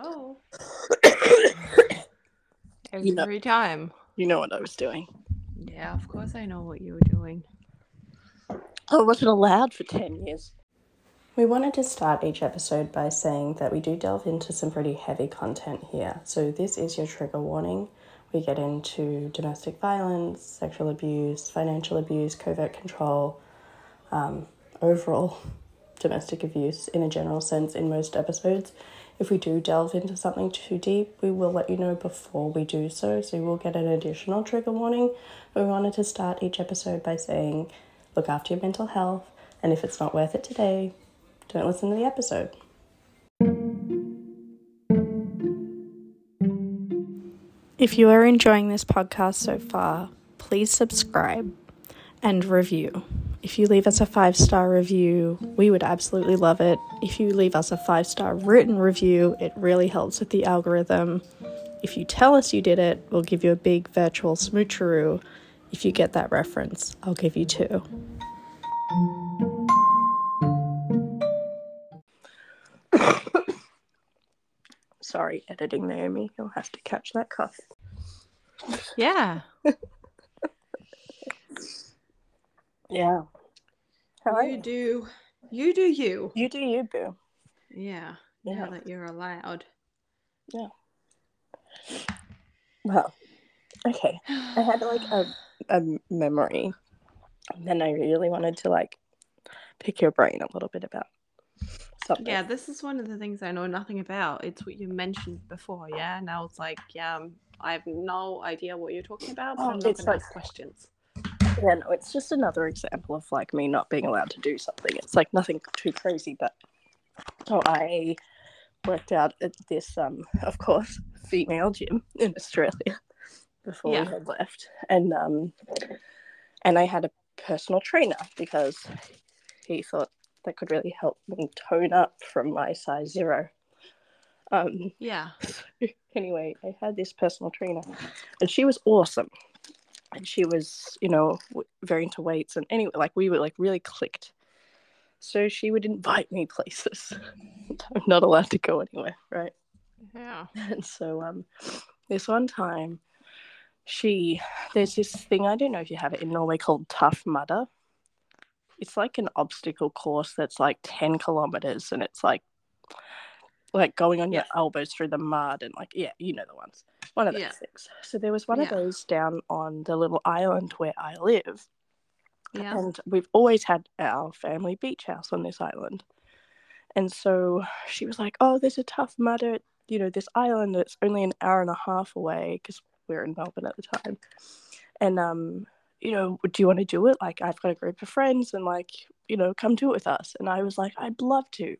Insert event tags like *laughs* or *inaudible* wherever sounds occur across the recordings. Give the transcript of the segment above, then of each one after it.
Oh. *coughs* Every You know- time. You know what I was doing. Yeah, of course I know what you were doing. I wasn't allowed for 10 years. We wanted to start each episode by saying that we do delve into some pretty heavy content here. So, this is your trigger warning. We get into domestic violence, sexual abuse, financial abuse, covert control, um, overall *laughs* domestic abuse in a general sense in most episodes. If we do delve into something too deep, we will let you know before we do so. So, you will get an additional trigger warning. We wanted to start each episode by saying, look after your mental health, and if it's not worth it today, don't listen to the episode. If you are enjoying this podcast so far, please subscribe and review. If you leave us a five star review, we would absolutely love it. If you leave us a five star written review, it really helps with the algorithm. If you tell us you did it, we'll give you a big virtual smoocheroo. If you get that reference, I'll give you two. *coughs* Sorry, editing Naomi. You'll have to catch that cough. Yeah. *laughs* Yeah. How are you you? do you do you. You do you, boo. Yeah. Yeah. Now that you're allowed. Yeah. Well, okay. I had like a, a memory, and then I really wanted to like pick your brain a little bit about something. Yeah, this is one of the things I know nothing about. It's what you mentioned before, yeah? And I was like, yeah, um, I have no idea what you're talking about, but Oh, I'm not it's going to like- ask questions. Yeah, no, it's just another example of like me not being allowed to do something. It's like nothing too crazy, but oh, I worked out at this, um, of course, female gym in Australia before Yeah. we had left, and um, and I had a personal trainer because he thought that could really help me tone up from my size zero. Um, Yeah. *laughs* anyway, I had this personal trainer, and she was awesome. And she was, you know, very into weights. And anyway, like we were like really clicked. So she would invite me places. *laughs* I'm not allowed to go anywhere, right? Yeah. *laughs* And so, um, this one time, she there's this thing I don't know if you have it in Norway called Tough Mudder. It's like an obstacle course that's like ten kilometers, and it's like like going on your elbows through the mud and like yeah, you know the ones. One of those Yeah. things. So there was one of those down on the little island where I live, Yeah. and we've always had our family beach house on this island. And so she was like, "Oh, there's a Tough Mudder, you know, this island that's only an hour and a half away because we were in Melbourne at the time." And um, you know, do you want to do it? Like, I've got a group of friends, and like, you know, come do it with us. And I was like, I'd love to.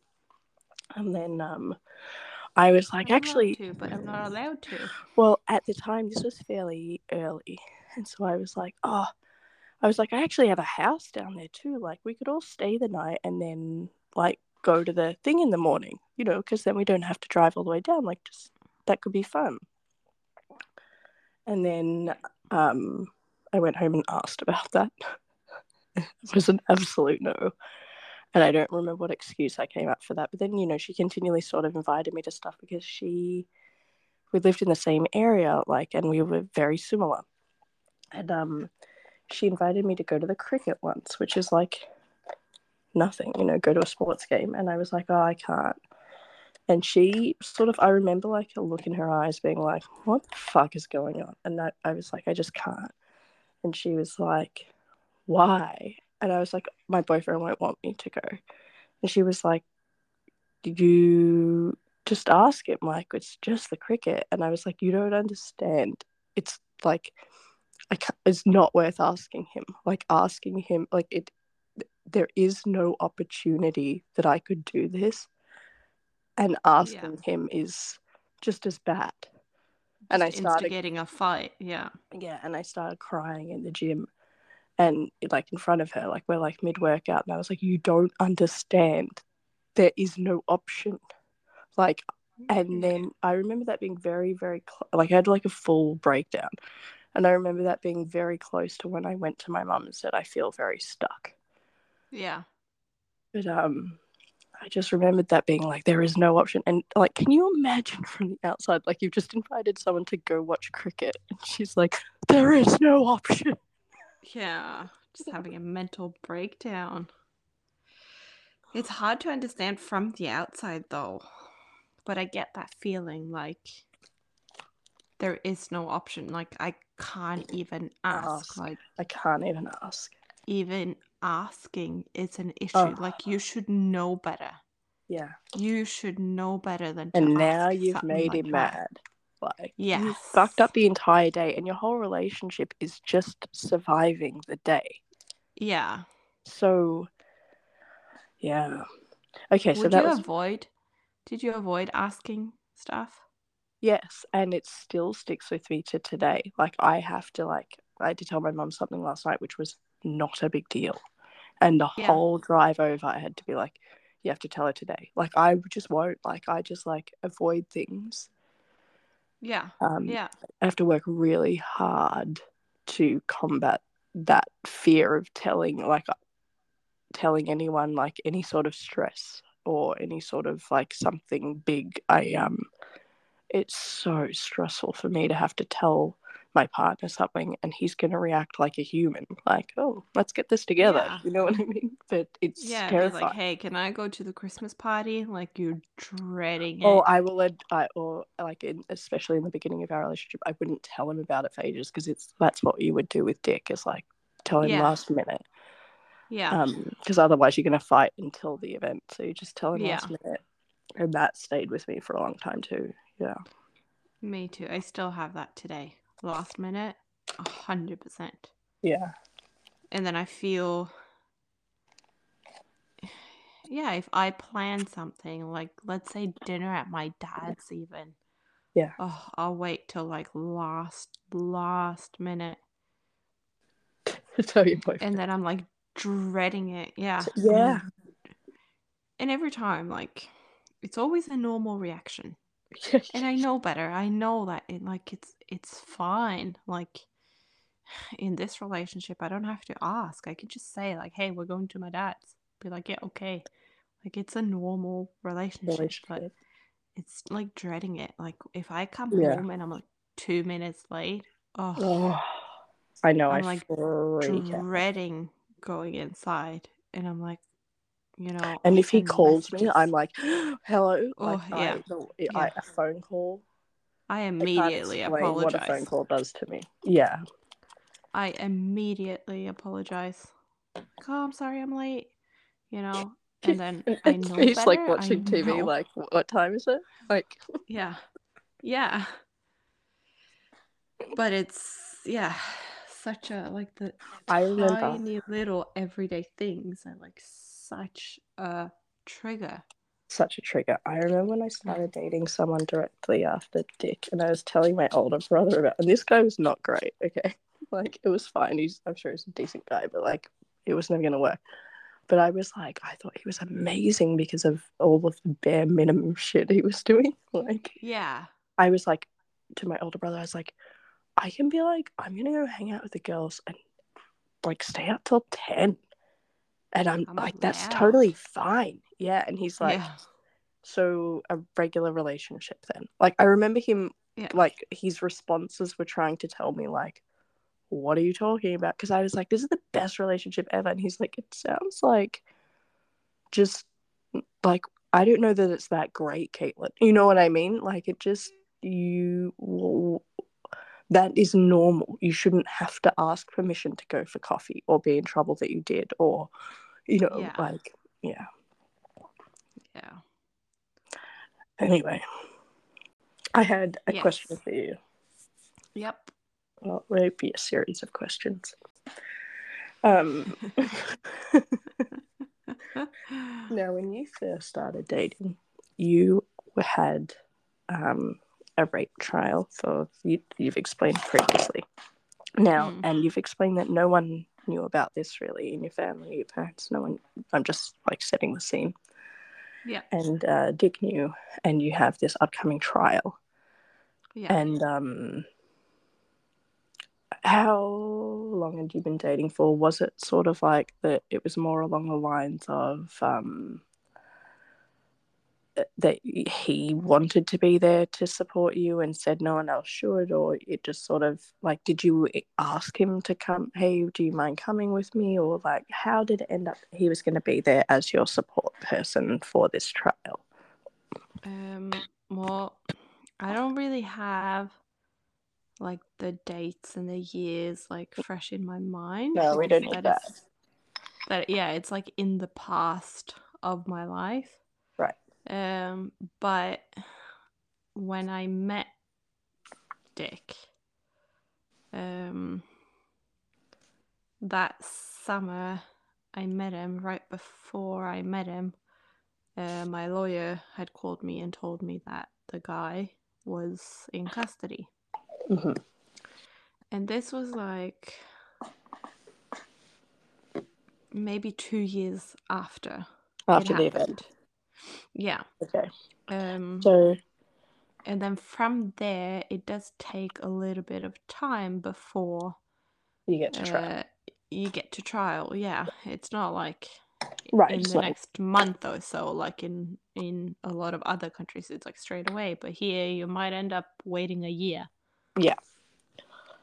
And then um, I was like, love actually, to, but I'm not allowed to. well, at the time, this was fairly early. And so I was like, oh, I was like, I actually have a house down there too. Like, we could all stay the night and then, like, go to the thing in the morning, you know, because then we don't have to drive all the way down. Like, just that could be fun. And then um, I went home and asked about that. *laughs* it was an absolute no. And I don't remember what excuse I came up for that. But then, you know, she continually sort of invited me to stuff because she we lived in the same area, like, and we were very similar. And um, she invited me to go to the cricket once, which is like nothing, you know, go to a sports game. And I was like, oh, I can't. And she sort of, I remember like a look in her eyes being like, what the fuck is going on? And I, I was like, I just can't. And she was like, why? And I was like, my boyfriend won't want me to go. And she was like, did you just ask him like it's just the cricket and i was like you don't understand it's like i can't, it's not worth asking him like asking him like it there is no opportunity that i could do this and asking him is just as bad and i Just started instigating a fight. Yeah. yeah and i started crying in the gym and like in front of her like we're like mid workout and i was like you don't understand there is no option like and then I remember that being very, very cl- like I had like a full breakdown, and I remember that being very close to when I went to my mum and said I feel very stuck. Yeah. But um, I just remembered that being like, there is no option. And like, can you imagine from the outside, like, you've just invited someone to go watch cricket, and she's like, there is no option. Yeah, just having a mental breakdown. It's hard to understand from the outside though, but I get that feeling like there is no option. Like, I can't even ask. Ask. Like, I can't even ask. even asking is an issue. Oh. Like, you should know better. Yeah. You should know better than And now you've made like him that. mad. Like, you fucked up the entire day, and your whole relationship is just surviving the day. Yeah. So, yeah. Okay, so that you was avoid? Did you avoid asking stuff? yes, and it still sticks with me to today. Like, I have to like, I had to tell my mum something last night, which was not a big deal, and the Yeah. whole drive over, I had to be like, you have to tell her today. Like, I just won't. Like, I just like avoid things. Yeah. Um, Yeah. I have to work really hard to combat that fear of telling like telling anyone like any sort of stress or any sort of like something big i um it's so stressful for me to have to tell my partner something and he's going to react like a human like oh let's get this together Yeah. you know what i mean but it's Yeah. Terrifying like, hey, can I go to the Christmas party? Like you're dreading it. or I will, ad- I, or like, in, especially in the beginning of our relationship, I wouldn't tell him about it for ages because it's that's what you would do with Dick is like tell him Yeah. last minute, yeah. um, because otherwise you're gonna fight until the event. So you just tell him Yeah. last minute, and that stayed with me for a long time too. Yeah, Me too. I still have that today. Last minute, a hundred percent. yeah, And then I feel yeah, if I plan something, like let's say dinner at my dad's even. Yeah. Oh, I'll wait till like last last minute. *laughs* tell your boyfriend. And then I'm like dreading it. Yeah. Yeah. And every time, like it's always a normal reaction. *laughs* And I know better. I know that it like it's it's fine. Like *sighs* in this relationship, I don't have to ask. I can just say like, "Hey, we're going to my dad's." Be like, "Yeah, okay." Like it's a normal relationship, but it's like dreading it. Like if I come Yeah. home and I'm like two minutes late, oh, Oh, I know. I'm I like freak out. dreading going inside, and I'm like, you know. And if he calls me. I'm like, *gasps* "Hello." Oh, like, yeah. I, the, I, Yeah. a phone call. I I immediately explain what a phone call does to me. Yeah, I immediately apologize. Like, oh, I'm sorry, I'm late. You know, and *laughs* then I know he's like watching I TV. know. Like, what time is it? Like, *laughs* yeah, yeah. But it's yeah, such a like the I remember. tiny little everyday things are like such a trigger. such a trigger. I remember when I started dating someone directly after Dick, and I was telling my older brother about, and this guy was not great. Okay, *laughs* like it was fine. He's, I'm sure he's a decent guy, but like it was never gonna work. But I was like, I thought he was amazing because of all of the bare minimum *laughs* shit he was doing. *laughs* Like, Yeah, I was like, to my older brother, I was like, I can be like, I'm gonna go hang out with the girls and like stay up till ten, and I'm I'm like, that's totally fine. Yeah, and he's like, yeah, so a regular relationship then. Like I remember him Yeah. like his responses were trying to tell me like what are you talking about? Because I was like, this is the best relationship ever. And he's like, it sounds like just like I don't know that it's that great, Caitlin. You know what I mean? Like it just you that is normal. You shouldn't have to ask permission to go for coffee or be in trouble that you did or you know, Yeah. like yeah. yeah. Anyway, I had a Yes. question for you. Yep. Well, it be a series of questions. Um, *laughs* *laughs* now, when you first started dating, you had um, a rape trial for you, you've explained previously. Now, Mm. and you've explained that no one knew about this really in your family, your parents, no one. I'm just like setting the scene. Yeah. And uh, Dick knew, and you have this upcoming trial. Yeah. And um, how long had you been dating for? Was it sort of like that? It was more along the lines of um, that he wanted to be there to support you and said no one else should or it just sort of like did you ask him to come hey do you mind coming with me? or like how did it end up he was going to be there as your support person for this trial? Um well i don't really have like the dates and the years like fresh in my mind no we don't need that, that. Is, that yeah it's like in the past of my life um but when i met dick um that summer i met him right before i met him uh, my lawyer had called me and told me that the guy was in custody mm-hmm. and this was like maybe two years after after the event. Yeah. Okay. Um, so, and then from there, it does take a little bit of time before you get to trial. Uh, you get to trial. Yeah, it's not like right in the like... next month or so, like in in a lot of other countries, it's like straight away. But here, you might end up waiting a year. Yeah.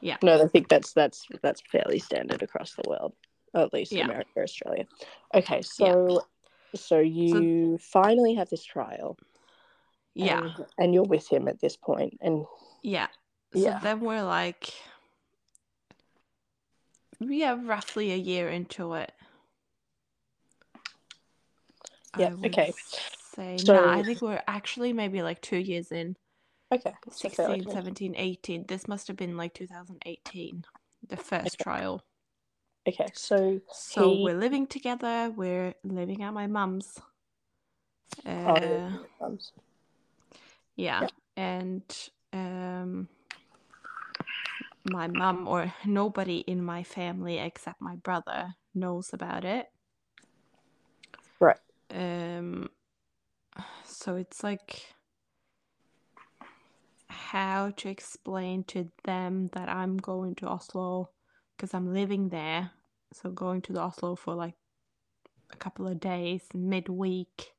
Yeah. No, I think that's that's that's fairly standard across the world at least yeah. America, Australia. Okay, so. So you so, finally have this trial. Yeah. And, and, you're with him at this point and Yeah. So yeah. then we're like we are roughly a year into it. Yeah, okay. Say so, no, I think we're actually maybe like two years in. Okay. 16, 17, 18. This must have been like 2018, the first okay. trial. Okay, so so he... we're living together. We're living at my mum's. Oh, uh, oh, yeah. yeah, and um, my mum or nobody in my family except my brother knows about it. Right. Um. So it's like how to explain to them that I'm going to Oslo because I'm living there. So going to the Oslo for like a couple of days midweek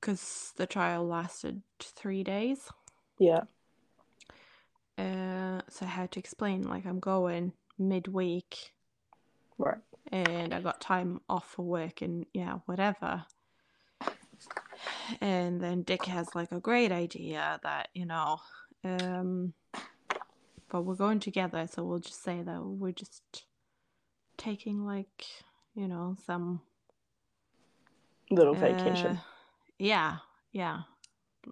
because the trial lasted three days. Yeah. Uh, so I had to explain like I'm going midweek. Right. And I got time off for work and yeah, whatever. And then Dick has like a great idea that, you know, um, but we're going together, so we'll just say that we're just taking like, you know, some little vacation. Uh, yeah, yeah.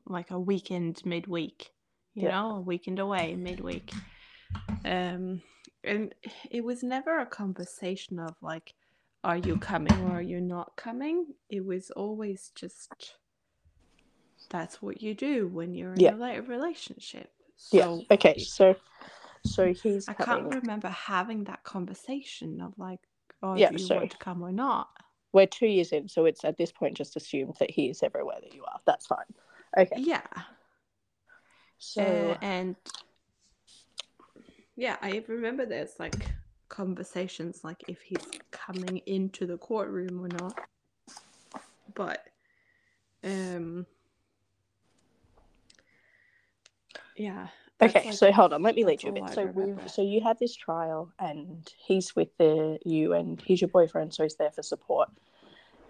Like a weekend midweek. You yeah. know, a weekend away midweek. Um and it was never a conversation of like are you coming or are you not coming? It was always just that's what you do when you're in yeah. a relationship. So yeah. Okay. So so he's. I can't remember having that conversation of like, oh, yeah, do you so want to come or not? We're two years in, so it's at this point just assumed that he is everywhere that you are. That's fine. Okay. Yeah. So uh, and yeah, I remember there's like conversations like if he's coming into the courtroom or not. But um yeah okay, like, so hold on, let me lead you a bit. So we, so you have this trial, and he's with the you, and he's your boyfriend, so he's there for support.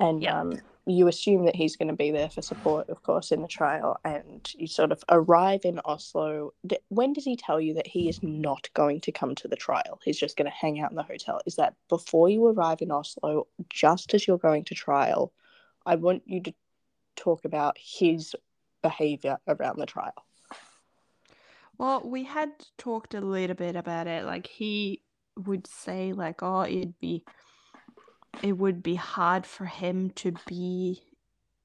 And yeah. um, you assume that he's going to be there for support, of course, in the trial. And you sort of arrive in Oslo. When does he tell you that he is not going to come to the trial? He's just going to hang out in the hotel. Is that before you arrive in Oslo, just as you're going to trial? I want you to talk about his behavior around the trial. Well, we had talked a little bit about it. Like he would say, like, oh, it'd be, it would be hard for him to be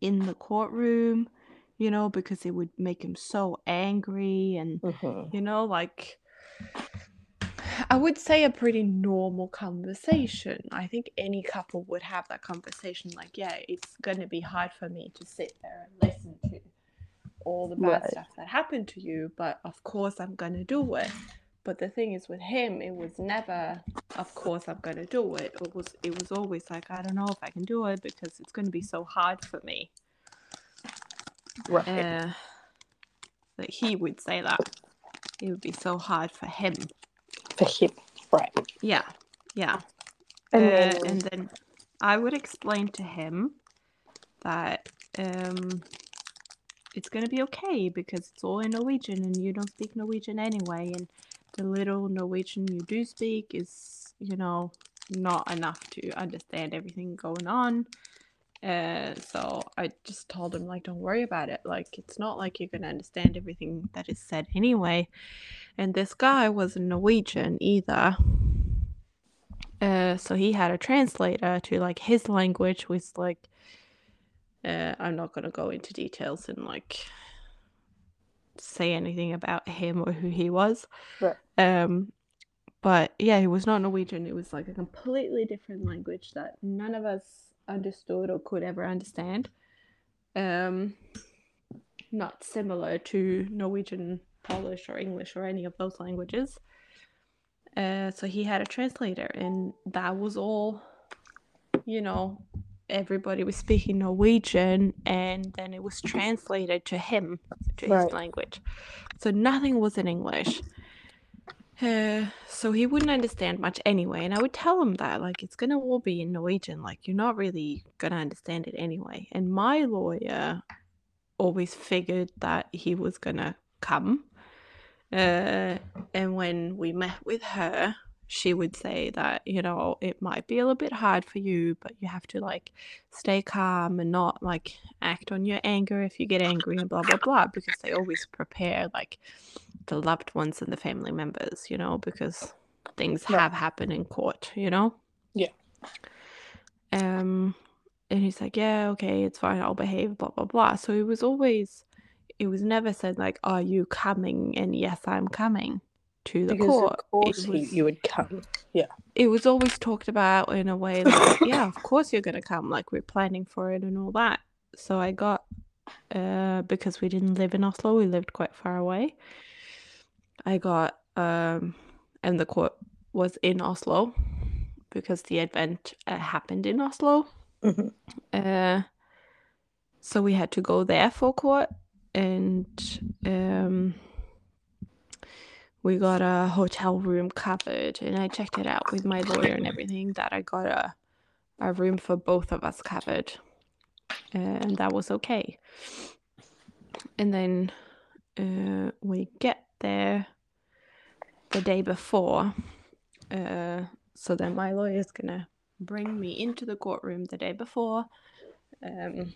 in the courtroom, you know, because it would make him so angry, and mm-hmm. you know, like. I would say a pretty normal conversation. I think any couple would have that conversation. Like, yeah, it's going to be hard for me to sit there and listen to all the bad right. stuff that happened to you, but of course I'm gonna do it. But the thing is with him, it was never, of course I'm gonna do it. It was it was always like I don't know if I can do it because it's gonna be so hard for me. Right. Uh, that he would say that it would be so hard for him. For him. Right. Yeah, yeah. And uh, then, and then I would explain to him that um, it's going to be okay because it's all in Norwegian and you don't speak Norwegian anyway. And the little Norwegian you do speak is, you know, not enough to understand everything going on. Uh, so I just told him, like, don't worry about it. Like, it's not like you're to understand everything that is said anyway. And this guy wasn't Norwegian either. Uh, so he had a translator to like his language was like uh, I'm not gonna go into details and like say anything about him or who he was. Right. Um, but yeah, he was not Norwegian. It was like a completely different language that none of us understood or could ever understand. Um, not similar to Norwegian, Polish, or English, or any of those languages. Uh, so he had a translator, and that was all. You know, everybody was speaking Norwegian, and then it was translated to him, to Right. his language. So nothing was in English. Uh, so he wouldn't understand much anyway, and I would tell him that like it's gonna all be in Norwegian, like you're not really gonna understand it anyway. And my lawyer always figured that he was gonna come. Uh, and when we met with her, she would say that you know it might be a little bit hard for you, but you have to like stay calm and not like act on your anger if you get angry and blah blah blah because they always prepare like the loved ones and the family members, you know, because things Right. have happened in court, you know. Yeah. Um, and he's like, yeah, okay, it's fine, I'll behave, blah blah blah. So it was always, it was never said like, are you coming? And yes, I'm coming to the because court. of course was, you would come. Yeah. It was always talked about in a way like, *laughs* yeah, of course you're gonna come, like we're planning for it and all that. So I got, uh, because we didn't live in Oslo, we lived quite far away. I got, um, and the court was in Oslo because the event uh, happened in Oslo. Mhm. Uh, so we had to go there for court, and um, we got a hotel room covered, and I checked it out with my lawyer and everything that I got a a room for both of us covered, and that was okay. And then uh, we get there the day before, uh, so then my lawyer's gonna bring me into the courtroom the day before um,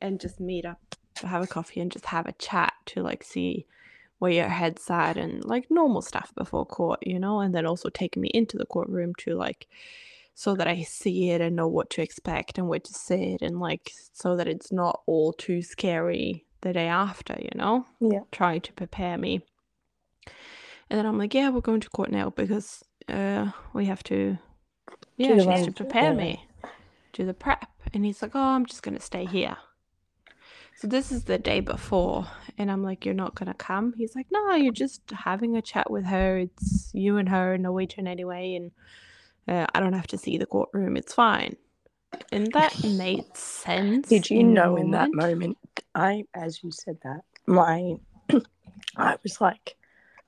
and just meet up, have a coffee, and just have a chat to like see where your head's at and like normal stuff before court, you know, and then also taking me into the courtroom to like so that I see it and know what to expect and where to sit and like so that it's not all too scary the day after, you know? Yeah. Try to prepare me. And then I'm like, yeah, we're going to court now because uh we have to yeah, she has to prepare yeah. me do the prep. And he's like, Oh, I'm just gonna stay here. So this is the day before, and I'm like, You're not gonna come? He's like, No, you're just having a chat with her. It's you and her in Norwegian anyway, and uh, I don't have to see the courtroom. It's fine. And that made sense. Did you in know in that moment, I, as you said that, my, *clears throat* I was like,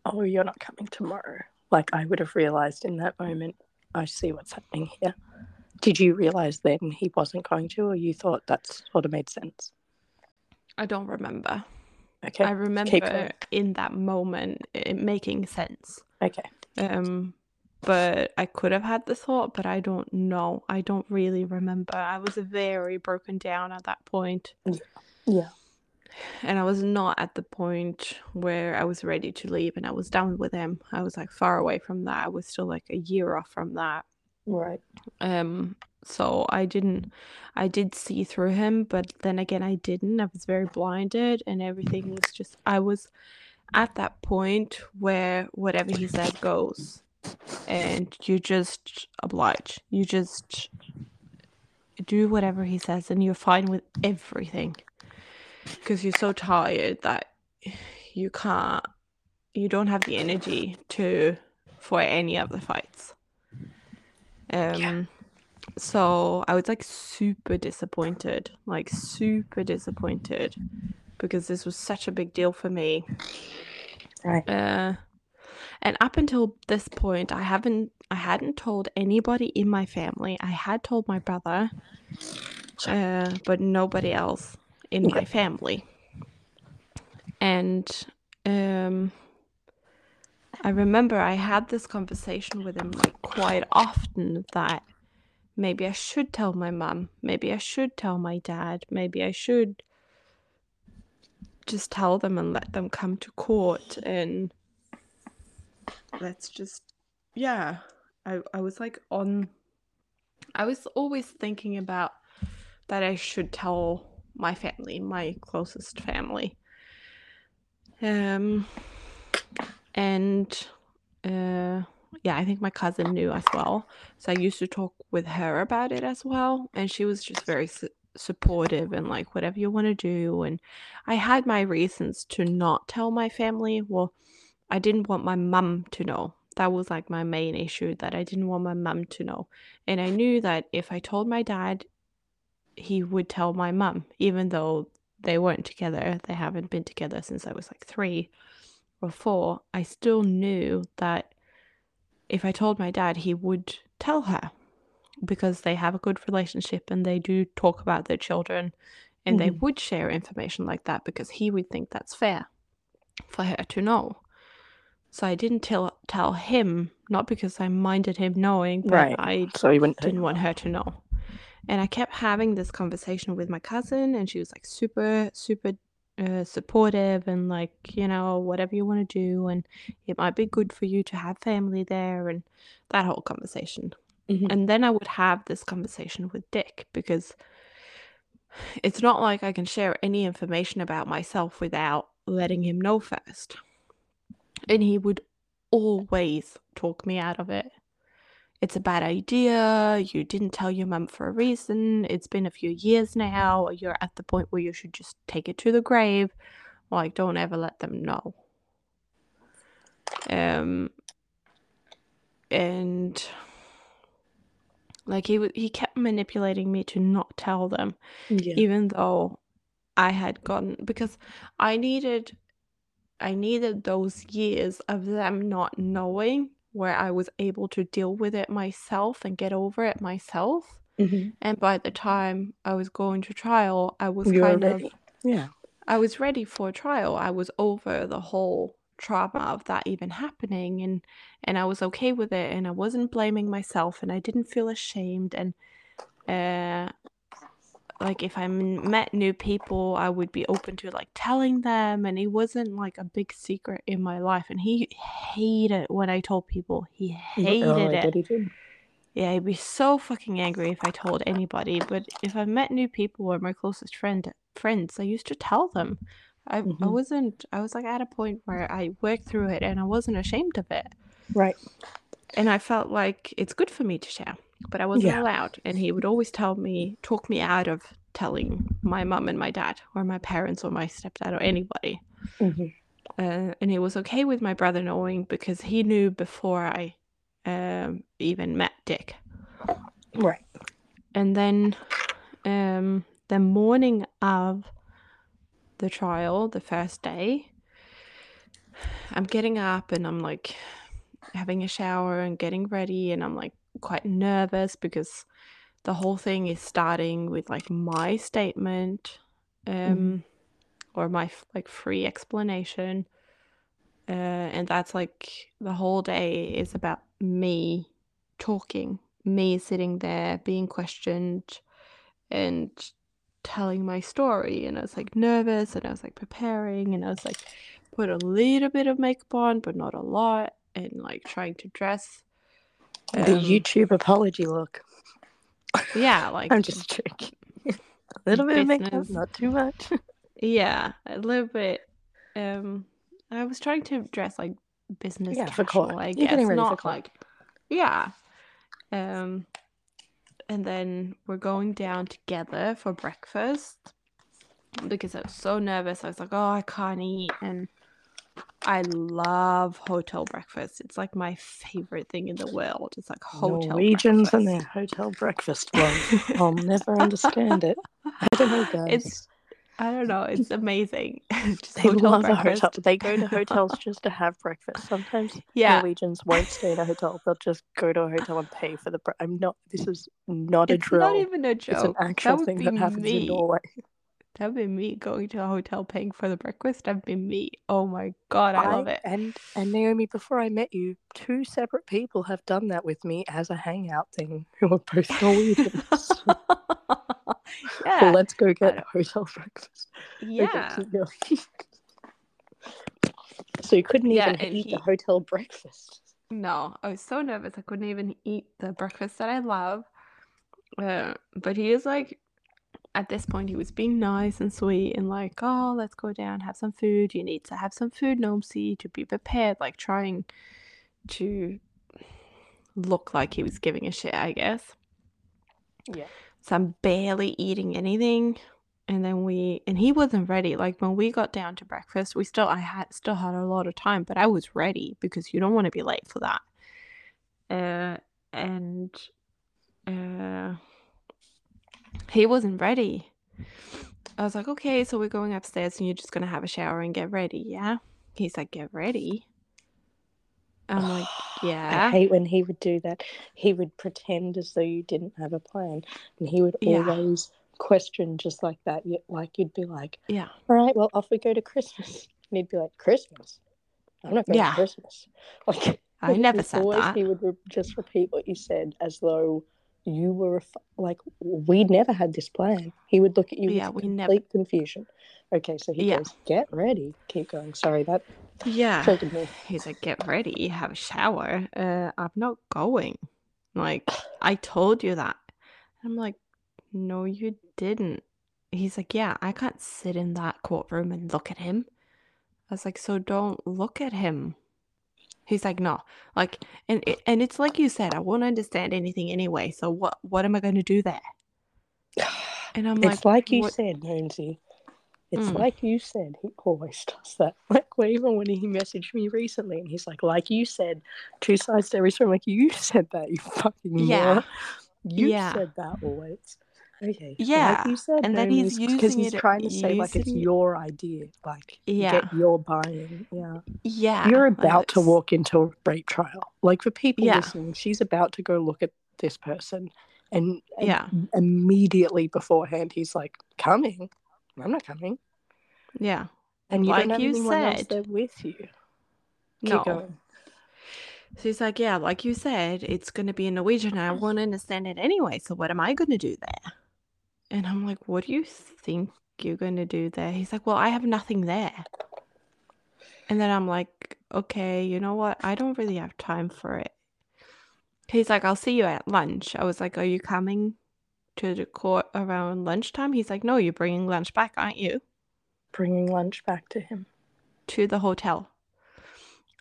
oh, you're not coming tomorrow. Like, I would have realized in that moment, I see what's happening here. Did you realize then he wasn't going to, or you thought that sort of made sense? I don't remember. Okay. I remember in that moment it making sense. Okay. Um, but I could have had the thought, but I don't know. I don't really remember. I was very broken down at that point, Yeah. and I was not at the point where I was ready to leave and I was done with him. I was like far away from that. I was still like a year off from that. Right. Um, so I didn't, I did see through him, but then again, I didn't. I was very blinded, and everything was just, I was at that point where whatever he said goes, and you just oblige. You just do whatever he says, and you're fine with everything because you're so tired that you can't, you don't have the energy to for any of the fights. Um, Yeah. So I was like super disappointed, like super disappointed, because this was such a big deal for me. Right. Uh, and up until this point, I haven't, I hadn't told anybody in my family. I had told my brother, uh, but nobody else in my family. And um, I remember I had this conversation with him like quite often that maybe I should tell my mum, maybe I should tell my dad, maybe I should just tell them and let them come to court and let's just yeah. I, I was like on i was always thinking about that i should tell my family my closest family. Um and uh yeah i think my cousin knew as well. So i used to talk with her about it as well and she was just very su- supportive and like whatever you want to do and i had my reasons to not tell my family. Well i didn't want my mum to know. That was like my main issue that i didn't want my mum to know. And i knew that if i told my dad he would tell my mum even though they weren't together. They haven't been together since i was like three or four. I still knew that if i told my dad he would tell her because they have a good relationship and they do talk about their children and they Mhm. would share information like that because he would think that's fair for her to know. So I didn't tell tell him not because I minded him knowing, but Right. I So wouldn't didn't want her to know. And I kept having this conversation with my cousin, and she was like super, super uh, supportive and like, you know, whatever you want to do, and it might be good for you to have family there, and that whole conversation. Mhm. And then I would have this conversation with Dick because it's not like I can share any information about myself without letting him know first. And he would always talk me out of it. It's a bad idea. You didn't tell your mum for a reason. It's been a few years now. You're at the point where you should just take it to the grave. Like, don't ever let them know. Um, and like he he kept manipulating me to not tell them Yeah. even though I had gotten because I needed I needed those years of them not knowing where I was able to deal with it myself and get over it myself. Mhm. And by the time I was going to trial, I was You were kind ready. of Yeah. I was ready for trial. I was over the whole trauma of that even happening and and I was okay with it and I wasn't blaming myself and I didn't feel ashamed and uh like if I m- met new people, I would be open to like telling them and it wasn't like a big secret in my life and he hated when I told people. He hated oh, it. he. Yeah, he'd be so fucking angry if I told anybody. But if I met new people or my closest friend friends, I used to tell them. I I Mhm. wasn't I was like at a point where I worked through it and I wasn't ashamed of it. Right. And I felt like it's good for me to share, but I wasn't Yeah. allowed. And he would always tell me, talk me out of telling my mum and my dad or my parents or my stepdad or anybody. Mhm. Uh, and he was okay with my brother knowing because he knew before I um, even met Dick. Right. And then um, the morning of the trial, the first day, I'm getting up and I'm like having a shower and getting ready, and I'm like quite nervous because the whole thing is starting with like my statement um, Mhm. or my like free explanation. Uh, and that's like the whole day is about me talking, me sitting there being questioned and telling my story. And I was like nervous and I was like preparing and I was like put a little bit of makeup on, but not a lot, and like trying to dress. The um, YouTube apology look. Yeah, *laughs* like I'm just joking. *laughs* a little bit of makeup, not too much. *laughs* yeah, a little bit. Um, I was trying to dress like business Yeah, for casual, court. I You're guess, getting ready for not court. like yeah. Um, and then we're going down together for breakfast because I was so nervous. I was like, oh, I can't eat, and I love hotel breakfast. It's like my favorite thing in the world. It's like hotel Norwegians and breakfast. their hotel breakfast *laughs* love. I'll never understand it. I don't know, guys. It's I don't know. It's amazing. *laughs* just They love a hotel. They go to *laughs* hotels just to have breakfast. Sometimes Yeah. Norwegians won't stay in a hotel. They'll just go to a hotel and pay for the. Bre- I'm not. This is not a It's drill. not even a it's an actual thing that happens in. Norway. That would be me going to a hotel paying for the breakfast. That'd be me. Oh my god, I love it. And and Naomi, before I met you, two separate people have done that with me as a hangout thing. *laughs* Who are both Norwegians. *laughs* *laughs* well, yeah. let's go get I- a hotel breakfast. Yeah. so you couldn't even and eat the hotel breakfast. No, I was so nervous. I couldn't even eat the breakfast that I love. Uh, but he is like, at this point, he was being nice and sweet and like, oh, let's go down, have some food. You need to have some food, Nomsy, to be prepared. Like trying to look like he was giving a shit, I guess. Yeah. So I'm barely eating anything. And then we and he wasn't ready. Like when we got down to breakfast, we still I had still had a lot of time, but I was ready because you don't want to be late for that. Uh and uh he wasn't ready. I was like, okay, so we're going upstairs and you're just gonna have a shower and get ready, yeah? He's like, get ready. I'm like, *sighs* yeah. I hate when he would do that. He would pretend as though you didn't have a plan, and he would Yeah. always question just like that. You, like you'd be like, Yeah. "All right, well, off we go to Christmas," and he'd be like, "Christmas? I'm not going Yeah. to Christmas." *laughs* Like I never said always, that. He would re- just repeat what you said as though you were f- like we never had this plan. He would look at you Yeah, with we never- complete confusion. Okay, so he Yeah. goes, "Get ready." Keep going. Sorry, that Yeah. triggered me. He's like, get ready, have a shower. Uh, I'm not going. Like, I told you that. I'm like, no, you didn't. He's like, yeah, I can't sit in that courtroom and look at him. I was like, so don't look at him. He's like, no, like, and and it's like you said, I won't understand anything anyway. So what what am I going to do there? *sighs* And I'm like, It's like you what- said, Nancy. It's Mm. like you said. He always *laughs* does that. Like well, even when he messaged me recently, and he's like, "Like you said, two sides to every story." I'm like, you said that, you fucking Yeah. moron. You Yeah. said that always. Okay. Yeah, Like you said, and then he's because using he's it- trying to say like it's your idea, like Yeah. get your buy-in. Yeah. yeah, You're about to walk into a rape trial. Like for people Yeah. listening, she's about to go look at this person, and, and Yeah. immediately beforehand, he's like, "Coming? I'm not coming." Yeah. And you Like don't have you else said. there with you. Keep No. going. So he's like, yeah, like you said, it's going to be in Norwegian I won't understand it anyway. So what am I going to do there? And I'm like, what do you think you're going to do there? He's like, well, I have nothing there. And then I'm like, okay, you know what? I don't really have time for it. He's like, I'll see you at lunch. I was like, are you coming to the court around lunchtime? He's like, no, you're bringing lunch back, aren't you? Bringing lunch back to him. To the hotel.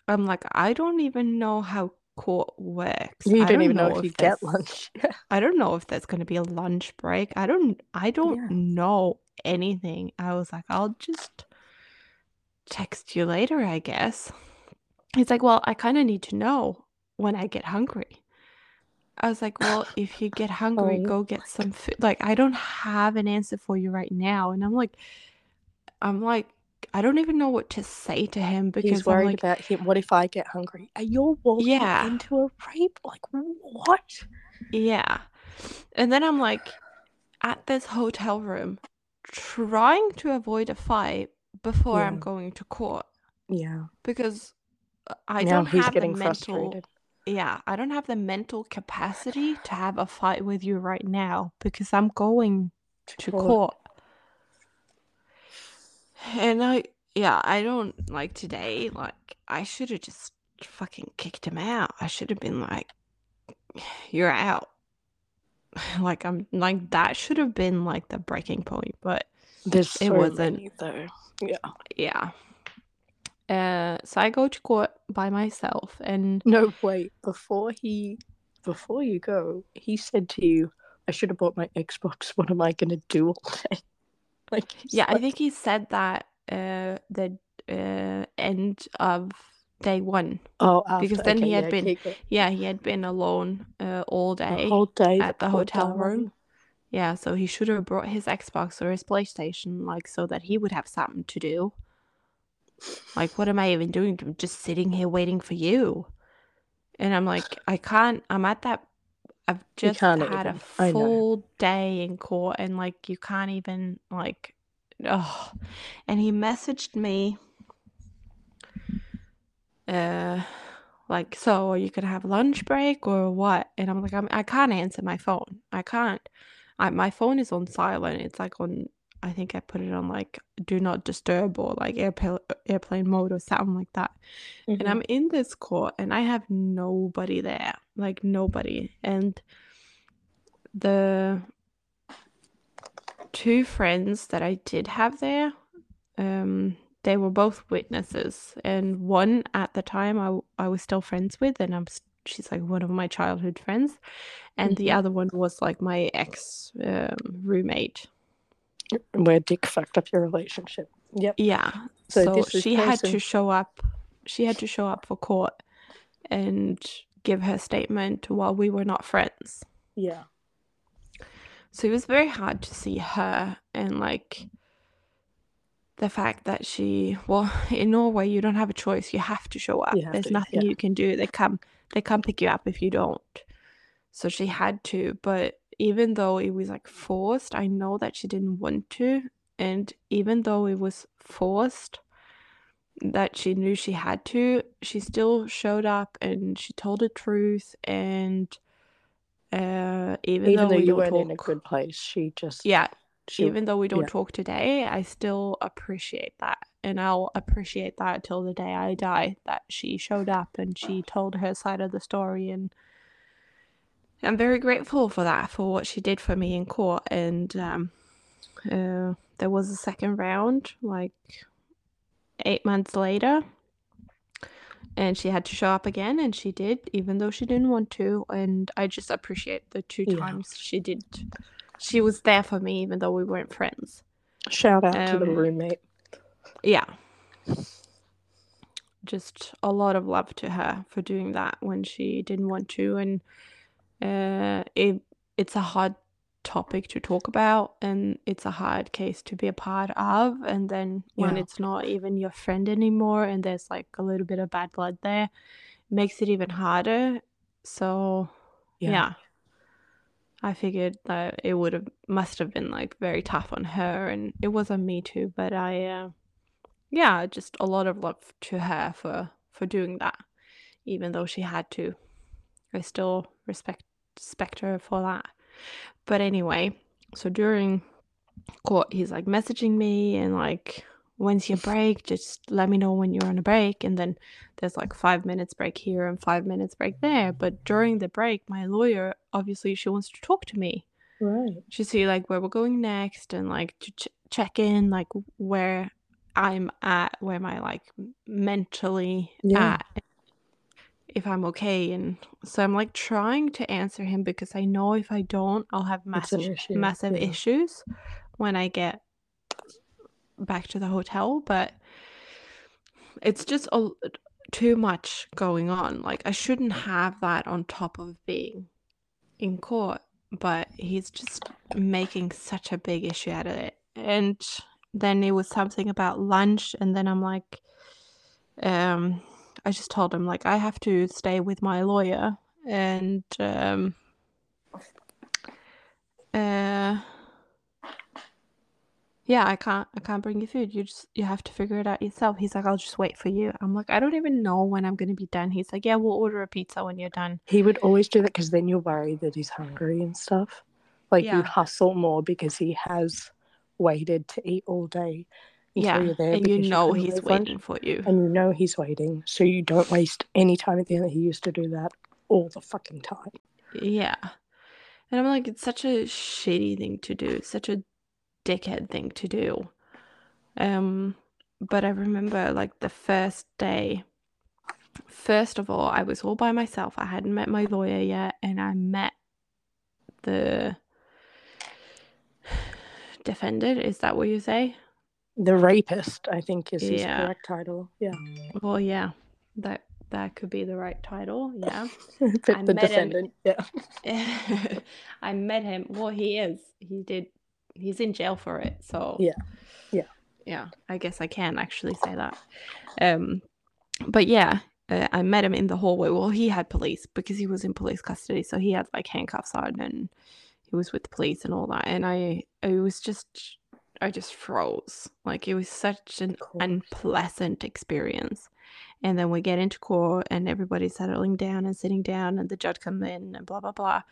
I'm like, I don't even know how court works. You I don't even know, if you get lunch. *laughs* I don't know if there's gonna be a lunch break. I don't I don't Yeah. know anything. I was like, I'll just text you later, I guess. He's like, Well, I kinda need to know when I get hungry. I was like, Well, *laughs* if you get hungry, Oh. go get some food. Like, I don't have an answer for you right now. And I'm like I'm like, I don't even know what to say to him because He's I'm worried like about him. What if I get hungry? Are you walking Yeah. into a rape? Like what? Yeah. And then I'm like at this hotel room trying to avoid a fight before I'm going to court Yeah. because uh, I now don't he's have getting the mental frustrated. yeah, I don't have the mental capacity to have a fight with you right now because I'm going to court. court. And I yeah, I don't like today, like I should have just fucking kicked him out. I should have been like you're out. *laughs* Like I'm like that should have been like the breaking point, but There's it so wasn't. though. Yeah. yeah. Uh so I go to court by myself and No, wait. Before he, before you go, he said to you, "I should have bought my Xbox. What am I gonna do all *laughs* day?" *laughs* Like, yeah, I think he said that uh the uh end of day one. Oh, after, because then okay, he had yeah, been going. Yeah, he had been alone uh all day. whole day at the poor hotel darling. room. Yeah, so he should have brought his Xbox or his PlayStation, like, so that he would have something to do. Like, what am I even doing? I'm just sitting here waiting for you. And I'm like, I can't, I'm at that, I've just had a even. Know. full day in court and, like, you can't even, like, oh. And he messaged me, uh, like, so you gonna have lunch break or what? And I'm like, I'm, I can't answer my phone. I can't. I, my phone is on silent. It's like on, I think I put it on like do not disturb or like airplane airplane mode or something like that. And Mhm. I'm in this court and I have nobody there, like nobody. And the two friends that I did have there, um, they were both witnesses, and one at the time I I was still friends with, and I'm she's like one of my childhood friends, and the Mhm. other one was like my ex um, roommate. Where Dick fucked up your relationship. Yep. Yeah, So so, she had to show up. She had to show up for court and give her statement while we were not friends. Yeah. So it was very hard to see her and like the fact that she well *laughs* in Norway you don't have a choice you have to show up there's to, nothing yeah. you can do they come they come pick you up if you don't so she had to but even though it was like forced I know that she didn't want to and even though it was forced that she knew she had to she still showed up and she told the truth and uh even, Even though we you weren't in a talk- good place, she just yeah she, even though we don't yeah. talk today, I still appreciate that. And I'll appreciate that till the day I die that she showed up and she told her side of the story. And I'm very grateful for that, for what she did for me in court. And um, uh, there was a second round, like eight months later. And she had to show up again, and she did, even though she didn't want to. And I just appreciate the two Yeah. times she did. She was there for me, even though we weren't friends. shout out to the Um, roommate. yeah just a lot of love to her for doing that when she didn't want to and uh it it's a hard topic to talk about and it's a hard case to be a part of and then when Yeah. it's not even your friend anymore and there's like a little bit of bad blood there makes it even harder so yeah. I figured that it would have must have been like very tough on her and it was on me too, but I uh yeah, just a lot of love to her for for doing that. Even though she had to. I still respect respect her for that. But anyway, so during court he's like messaging me and like when's your break? Just let me know when you're on a break and then there's like 5 minutes break here and 5 minutes break there, but during the break my lawyer obviously she wants to talk to me Right. to see like where we're going next and like to ch- check in like where I'm at, where am I like mentally Yeah. at, if I'm okay. And so I'm like trying to answer him because I know if I don't, I'll have massive issue. massive yeah. issues when I get back to the hotel. But it's just a, too much going on. Like I shouldn't have that on top of being in court, but he's just making such a big issue out of it. And then it was something about lunch, and then I'm like, um, I just told him like I have to stay with my lawyer, and um, uh, yeah, I can't, I can't bring you food. You just, you have to figure it out yourself. He's like, I'll just wait for you. I'm like, I don't even know when I'm gonna be done. He's like, Yeah, we'll order a pizza when you're done. He would always do that because then you're worried that he's hungry and stuff. Like Yeah. you'd hustle more because he has waited to eat all day Yeah, you're there and you know couldn't he's leave lunch, waiting for you. and you know he's waiting, so you don't waste any time at the end. He used to do that all the fucking time. Yeah. And I'm like, it's such a shitty thing to do. It's such a dickhead thing to do. Um, but I remember like the first day, first of all, I was all by myself. I hadn't met my lawyer yet, and I met the *sighs* defendant. Is that what you say? The rapist, I think, is his Yeah. correct title. Yeah. Well, yeah, that that could be the right title. Yeah. *laughs* the, I the met him- defendant. Yeah. *laughs* I met him. Well, he is. He did. He's in jail for it. So Yeah. Yeah. yeah. I guess I can actually say that. Um, but yeah, uh, I met him in the hallway. Well, he had police because he was in police custody, so he had like handcuffs on and he was with the police and all that. And I, it was just, I just froze. Like it was such an unpleasant experience. And then we get into court and everybody's settling down and sitting down and the judge come in and blah blah blah.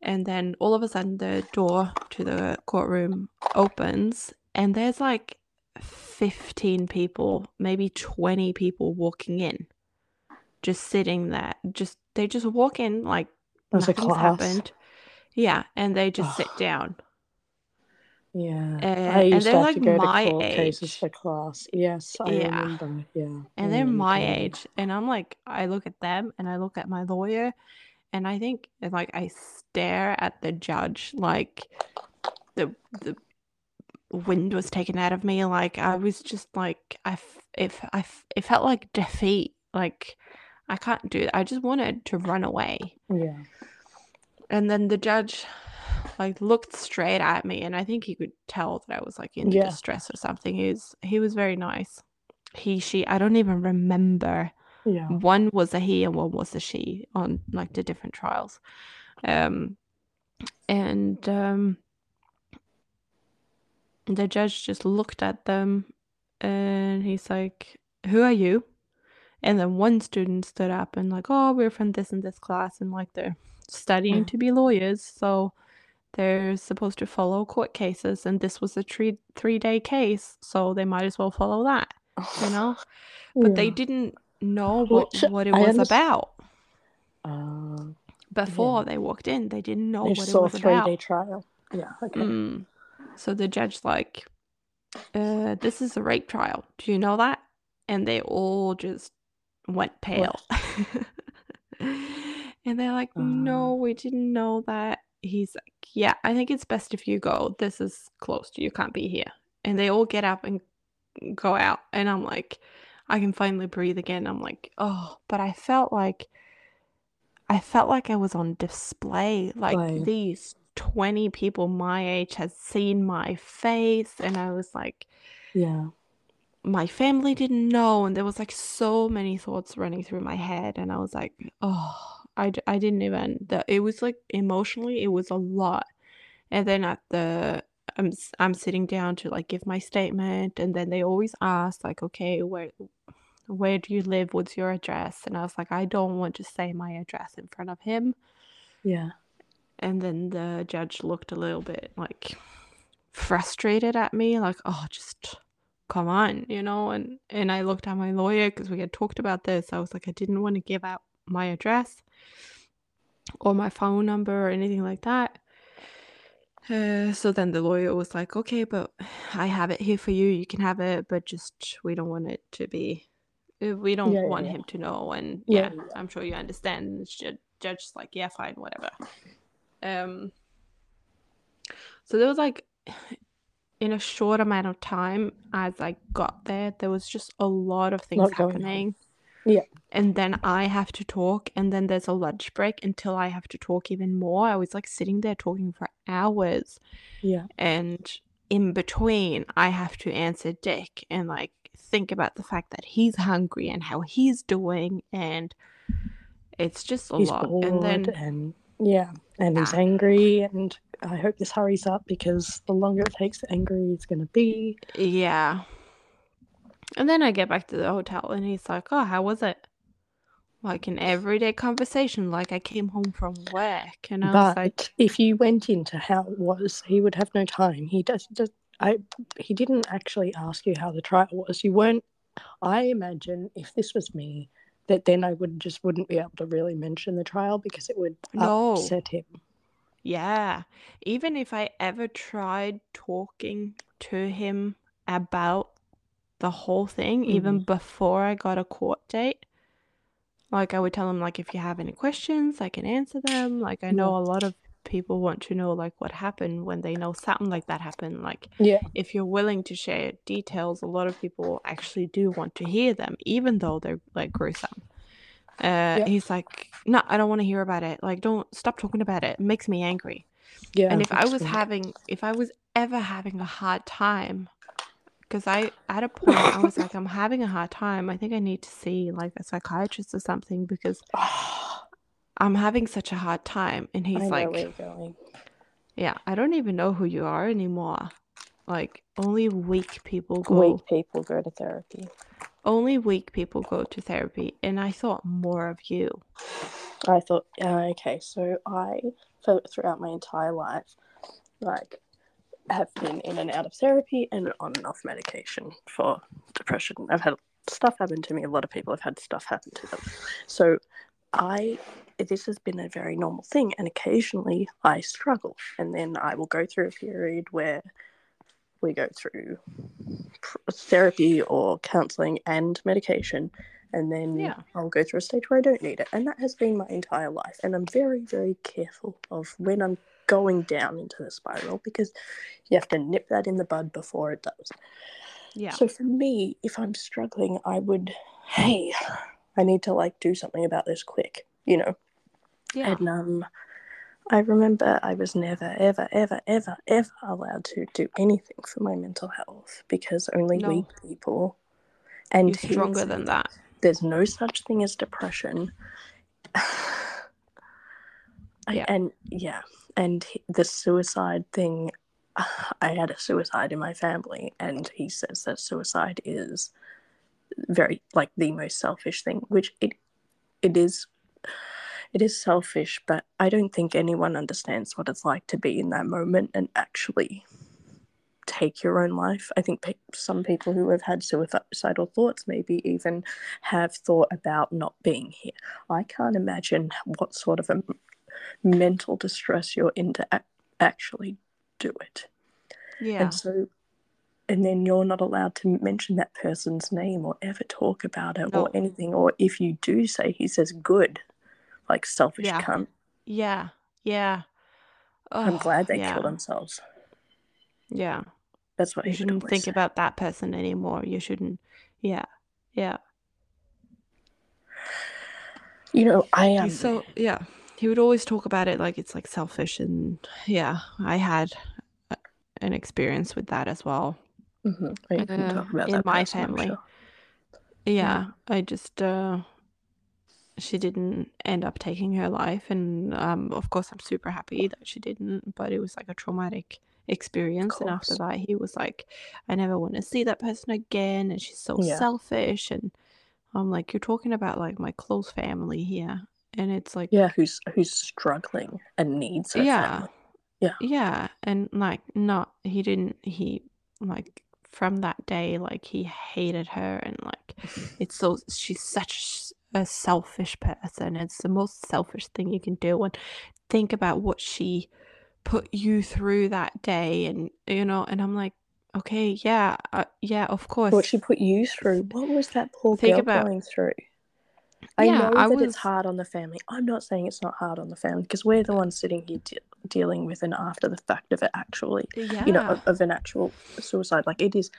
And then all of a sudden the door to the courtroom opens and there's like 15 people, maybe 20 people walking in. Just sitting there. Just they just walk in like a nothing's happened. Yeah, and they just sit down. Yeah. Uh, I and used they're to have like to go my to court cases age. for class. Yes, I Yeah. remember. Yeah. I and they're remember my age and i'm like i look at them and i look at my lawyer and i think and, like i stare at the judge like the the wind was taken out of me like i was just like i f- if i f- it felt like defeat like i can't do It. i just wanted to run away Yeah. and then the judge like looked straight at me and i think he could tell that i was like in Yeah. distress or something. He was he was very nice. He she i don't even remember. Yeah. one was a he and one was a she on like the different trials. Um and um the judge just looked at them and he's like who are you? And then one student stood up and like oh we're from this and this class and like they're studying to be lawyers so they're supposed to follow court cases and this was a three three day case so they might as well follow that you know *sighs* but they didn't know what, Which what it I was underst- about Uh, before they walked in they didn't know they what it saw a was three about day trial. Yeah. Okay. Mm. so the judge like uh this is a rape trial do you know that and they all just went pale *laughs* and they're like no Uh. we didn't know that he's like yeah i think it's best if you go. This is closed you. Can't be here. And they all get up and go out and i'm like i can finally breathe again. I'm like oh but i felt like i felt like i was on display. Like these 20 people my age had seen my face and i was like Yeah. my family didn't know and there was like so many thoughts running through my head and i was like oh i, I didn't even the, it was like emotionally it was a lot and then at the I'm, I'm sitting down to like give my statement and then they always ask like okay where where do you live what's your address and i was like i don't want to say my address in front of him Yeah. and then the judge looked a little bit like frustrated at me, like, oh, just come on, you know. And and I looked at my lawyer because we had talked about this. I was like, I didn't want to give out my address or my phone number or anything like that. Uh, so then the lawyer was like, okay, but *sighs* I have it here for you. You can have it, but just we don't want it to be. uh, We don't Yeah, want yeah. him to know. And Yeah, yeah. I'm sure you understand. And the judge's like, yeah, fine, whatever. Um. So there was like, *sighs* in a short amount of time, as I got there, there was just a lot of things happening. Yeah. And then I have to talk, and then there's a lunch break until I have to talk even more. I was like sitting there talking for hours, Yeah. and in between, I have to answer Dick and like think about the fact that he's hungry and how he's doing, and it's just a He's lot. bored And then and yeah, and he's angry, and I hope this hurries up because the longer it takes, the angrier he's gonna be. Yeah. And then I get back to the hotel and he's like, Oh, how was it? Like an everyday conversation, like I came home from work. And I was like, if you went into how it was, he would have no time. He does. does I. He didn't actually ask you how the trial was. You weren't. I imagine if this was me, that then I would just wouldn't be able to really mention the trial because it would No. upset him. Yeah. Even if I ever tried talking to him about the whole thing, even before I got a court date, like I would tell him, like, if you have any questions, I can answer them. Like, I know a lot of people want to know, like, what happened when they know something like that happened. Like, Yeah. if you're willing to share details, a lot of people actually do want to hear them, even though they're like gruesome. Uh, He's like, no, I don't want to hear about it. Like, don't stop talking about it. It makes me angry. Yeah. and if I was having, if I was ever having a hard time, because I, at a point, I was like, *laughs* I'm having a hard time. I think I need to see like a psychiatrist or something because *gasps* I'm having such a hard time. And he's like, where you're going. yeah, I don't even know who you are anymore. Like, only weak people go. Weak people go to therapy. Only weak people go to therapy. And I thought more of you. I thought, uh, okay, so I, throughout my entire life, like, have been in and out of therapy and on and off medication for depression. I've had stuff happen to me. A lot of people have had stuff happen to them. So I, this has been a very normal thing. And occasionally I struggle. And then I will go through a period where we go through therapy or counseling and medication. And then Yeah. I'll go through a stage where I don't need it. And that has been my entire life. And I'm very, very careful of when I'm going down into the spiral because you have to nip that in the bud before it does. Yeah. So for me, if I'm struggling, I would, hey, I need to like do something about this quick, you know? yeah. And um, I remember I was never, ever, ever, ever, ever allowed to do anything for my mental health because only No. weak people and You're stronger than that. there's no such thing as depression. *sighs* Yeah. And yeah, and he- the suicide thing, *sighs* I had a suicide in my family, and he says that suicide is very like the most selfish thing, which it it is. It is selfish, but I don't think anyone understands what it's like to be in that moment and actually take your own life. I think pe- some people who have had suicidal thoughts maybe even have thought about not being here. I can't imagine what sort of a mental distress you're in to ac- actually do it. Yeah. And so, and then you're not allowed to mention that person's name or ever talk about it No. or anything. Or if you do say, he says, good, like selfish Yeah. cunt. Yeah. Yeah. I'm glad they yeah. killed themselves. Yeah. That's what You shouldn't think say. about that person anymore. You shouldn't. Yeah. Yeah. You know, I am. He's um, so yeah. He would always talk about it like it's like selfish and yeah, I had an experience with that as well. Mhm. You can Uh, talk about in my person, family. sure. Yeah, I just uh she didn't end up taking her life and um of course I'm super happy that she didn't, but it was like a traumatic experience and after that he was like I never want to see that person again and she's so Yeah. selfish and I'm like you're talking about like my close family here and it's like Yeah, who's who's struggling and needs her yeah family. Yeah. yeah and like not he didn't he like from that day like he hated her and like *laughs* it's so she's such a selfish person it's the most selfish thing you can do and think about what she put you through that day and you know and i'm like okay yeah uh, yeah of course What she put you through. What was that poor Think girl about- going through? I Yeah, know I that was- it's hard on the family. I'm not saying it's not hard on the family because we're the ones sitting here de- dealing with an after the fact of it actually, yeah you know, of, of an actual suicide. Like it is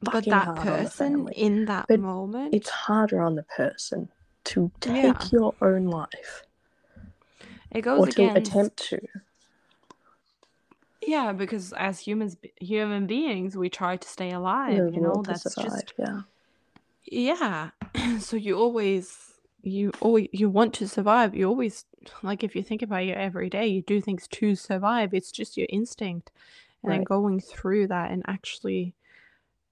but fucking that hard on the person family. in that But moment It's harder on the person to take Yeah. your own life it goes or to attempt to. Yeah, because as humans, human beings, we try to stay alive. Live You know, that's survive, just yeah. yeah. *clears throat* so you always, you always, you want to survive. You always *sighs* like if you think about your everyday, you do things to survive. It's just your instinct, and then going through that and actually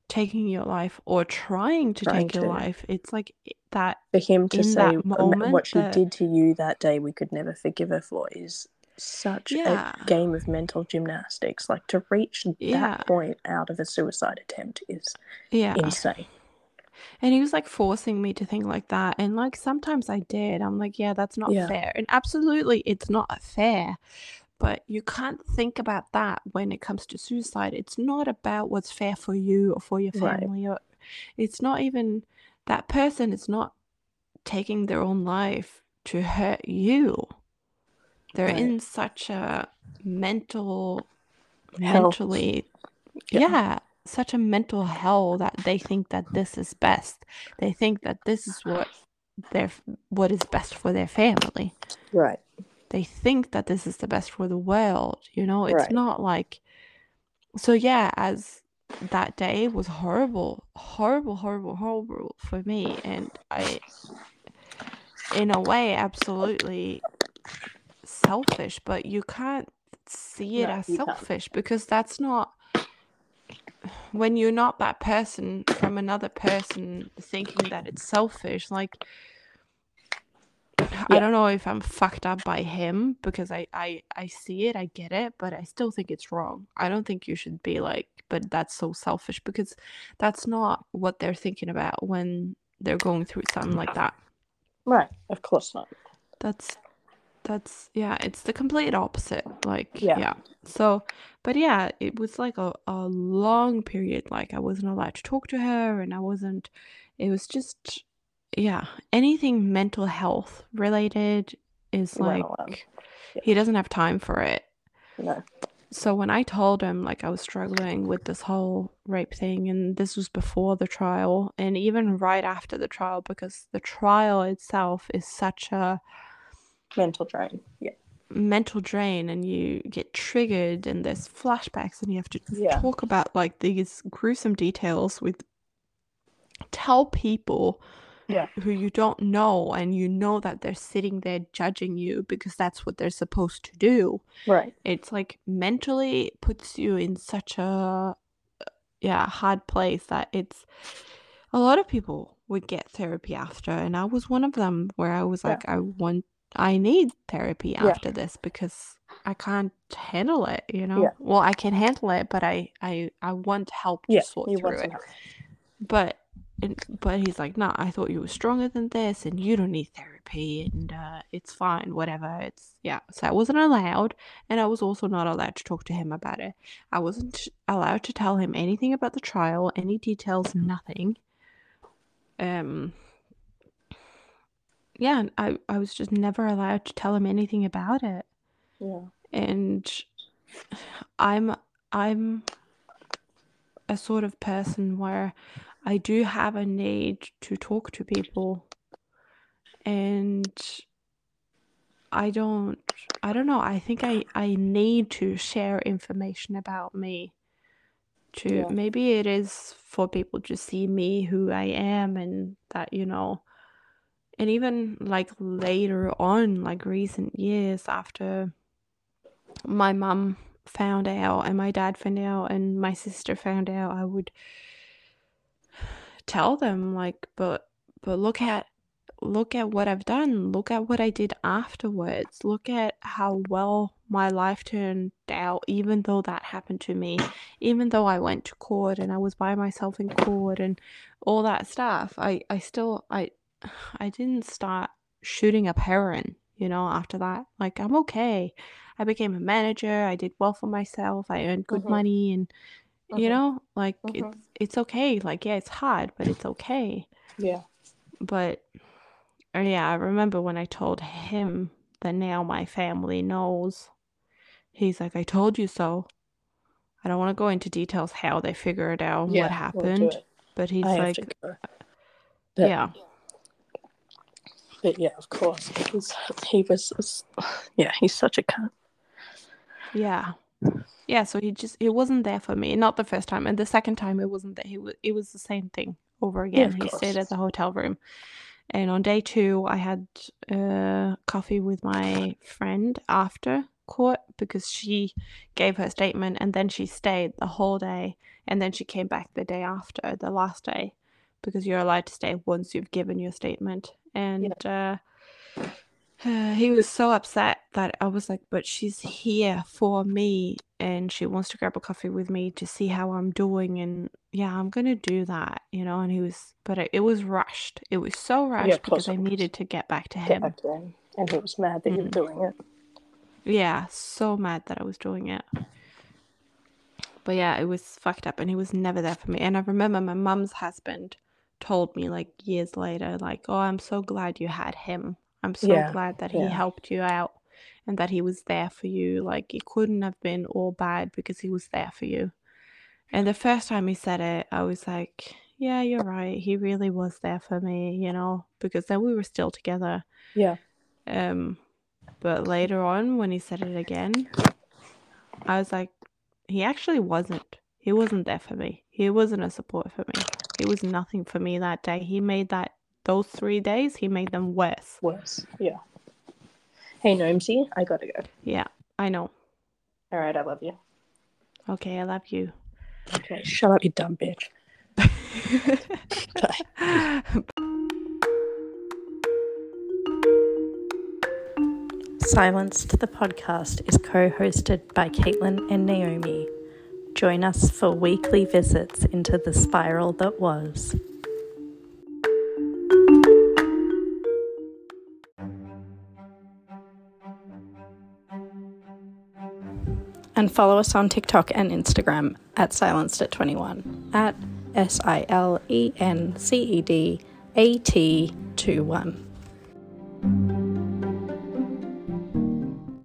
taking your life or trying to Trying take your to. life. It's like that. For him to say "Um, moment what she that- did to you that day, we could never forgive her for is such Yeah. a game of mental gymnastics. Like to reach Yeah. that point out of a suicide attempt is Yeah. insane. And he was like forcing me to think like that. And like sometimes I did. I'm like, yeah, that's not Yeah. fair. And absolutely, it's not fair. But you can't think about that when it comes to suicide. It's not about what's fair for you or for your Right. family. Or it's not even that person is not taking their own life to hurt you. They're Right. in such a mental, Hell. mentally, Yeah. yeah, such a mental hell that they think that this is best. They think that this is what their what is best for their family. Right. They think that this is the best for the world, you know? It's Right. not like so yeah, as that day was horrible, horrible, horrible, horrible for me and I in a way absolutely selfish, but you can't see it No, as you can't. selfish because that's not when you're not that person from another person thinking that it's selfish like I don't know if I'm fucked up by him because I, I I see it, I get it, but I still think it's wrong. I don't think you should be like, but that's so selfish because that's not what they're thinking about when they're going through something like that. Right. Of course not. That's that's yeah, it's the complete opposite. Like Yeah. yeah. So but yeah, it was like a, a long period. Like I wasn't allowed to talk to her and I wasn't it was just yeah, anything mental health related is like Yeah. he doesn't have time for it. No. So when I told him like I was struggling with this whole rape thing and this was before the trial and even right after the trial because the trial itself is such a Mental drain. Yeah. mental drain and you get triggered and there's flashbacks and you have to Yeah. talk about like these gruesome details with tell people Yeah. who you don't know and you know that they're sitting there judging you because that's what they're supposed to do Right. it's like mentally puts you in such a yeah hard place that it's a lot of people would get therapy after and i was one of them where i was Yeah. like i want i need therapy Yeah. after this because i can't handle it you know Yeah. well i can handle it but i i i want help to Yeah. sort through it help. but and, but he's like no i thought you were stronger than this and you don't need therapy and uh, it's fine whatever it's yeah so i wasn't allowed and i was also not allowed to talk to him about it i wasn't allowed to tell him anything about the trial any details nothing um yeah i i was just never allowed to tell him anything about it Yeah. and i'm i'm a sort of person where I do have a need to talk to people and I don't I don't know I think I I need to share information about me to Yeah. maybe it is for people to see me who I am and that you know and even like later on like recent years after my mum found out and my dad found out and my sister found out I would tell them like but but look at look at what I've done. Look at what I did afterwards. Look at how well my life turned out even though that happened to me. Even though I went to court and I was by myself in court and all that stuff I I still I I didn't start shooting up heroin you know after that like I'm okay I became a manager I did well for myself I earned good Mhm. money and you Mhm. know like Mhm. it's it's okay like yeah it's hard but it's okay Yeah. but uh, yeah i remember when i told him that now my family knows he's like i told you so i don't want to go into details how they figured out Yeah. what happened but he's I like yeah But yeah, of course. He's, he was, yeah, he's such a cunt. yeah yeah so he just he wasn't there for me not the first time and the second time it wasn't that he was it was the same thing over again of he course. stayed at the hotel room and on day two i had uh, coffee with my friend after court because she gave her statement and then she stayed the whole day and then she came back the day after the last day because you're allowed to stay once you've given your statement and uh, *sighs* he was so upset that I was like, but she's here for me and she wants to grab a coffee with me to see how I'm doing. And yeah, I'm going to do that, you know. And he was, but it, it was rushed. It was so rushed course because I needed to get back to him. back to him. And he was mad that you were doing it. Yeah, so mad that I was doing it. But yeah, it was fucked up and he was never there for me. And I remember my mum's husband told me like years later, like, oh, I'm so glad you had him. I'm so Yeah, glad that he yeah. helped you out and that he was there for you. Like, it couldn't have been all bad because he was there for you. And the first time he said it, I was like, yeah, you're right. He really was there for me, you know, because then we were still together. Yeah. Um, but later on, when he said it again, I was like, he actually wasn't. He wasn't there for me. He wasn't a support for me. He was nothing for me that day. He made that those three days. He made them worse. Worse. Yeah. Hey, Gnomesy, I gotta go. Yeah, I know. All right, I love you. Okay, I love you. Okay, shut up, you dumb bitch. *laughs* Bye. Silenced the podcast is co hosted by Caitlin and Naomi. Join us for weekly visits into the spiral that was. And follow us on TikTok and Instagram at silenced at 21 at S I L E N C E D A T 2 1.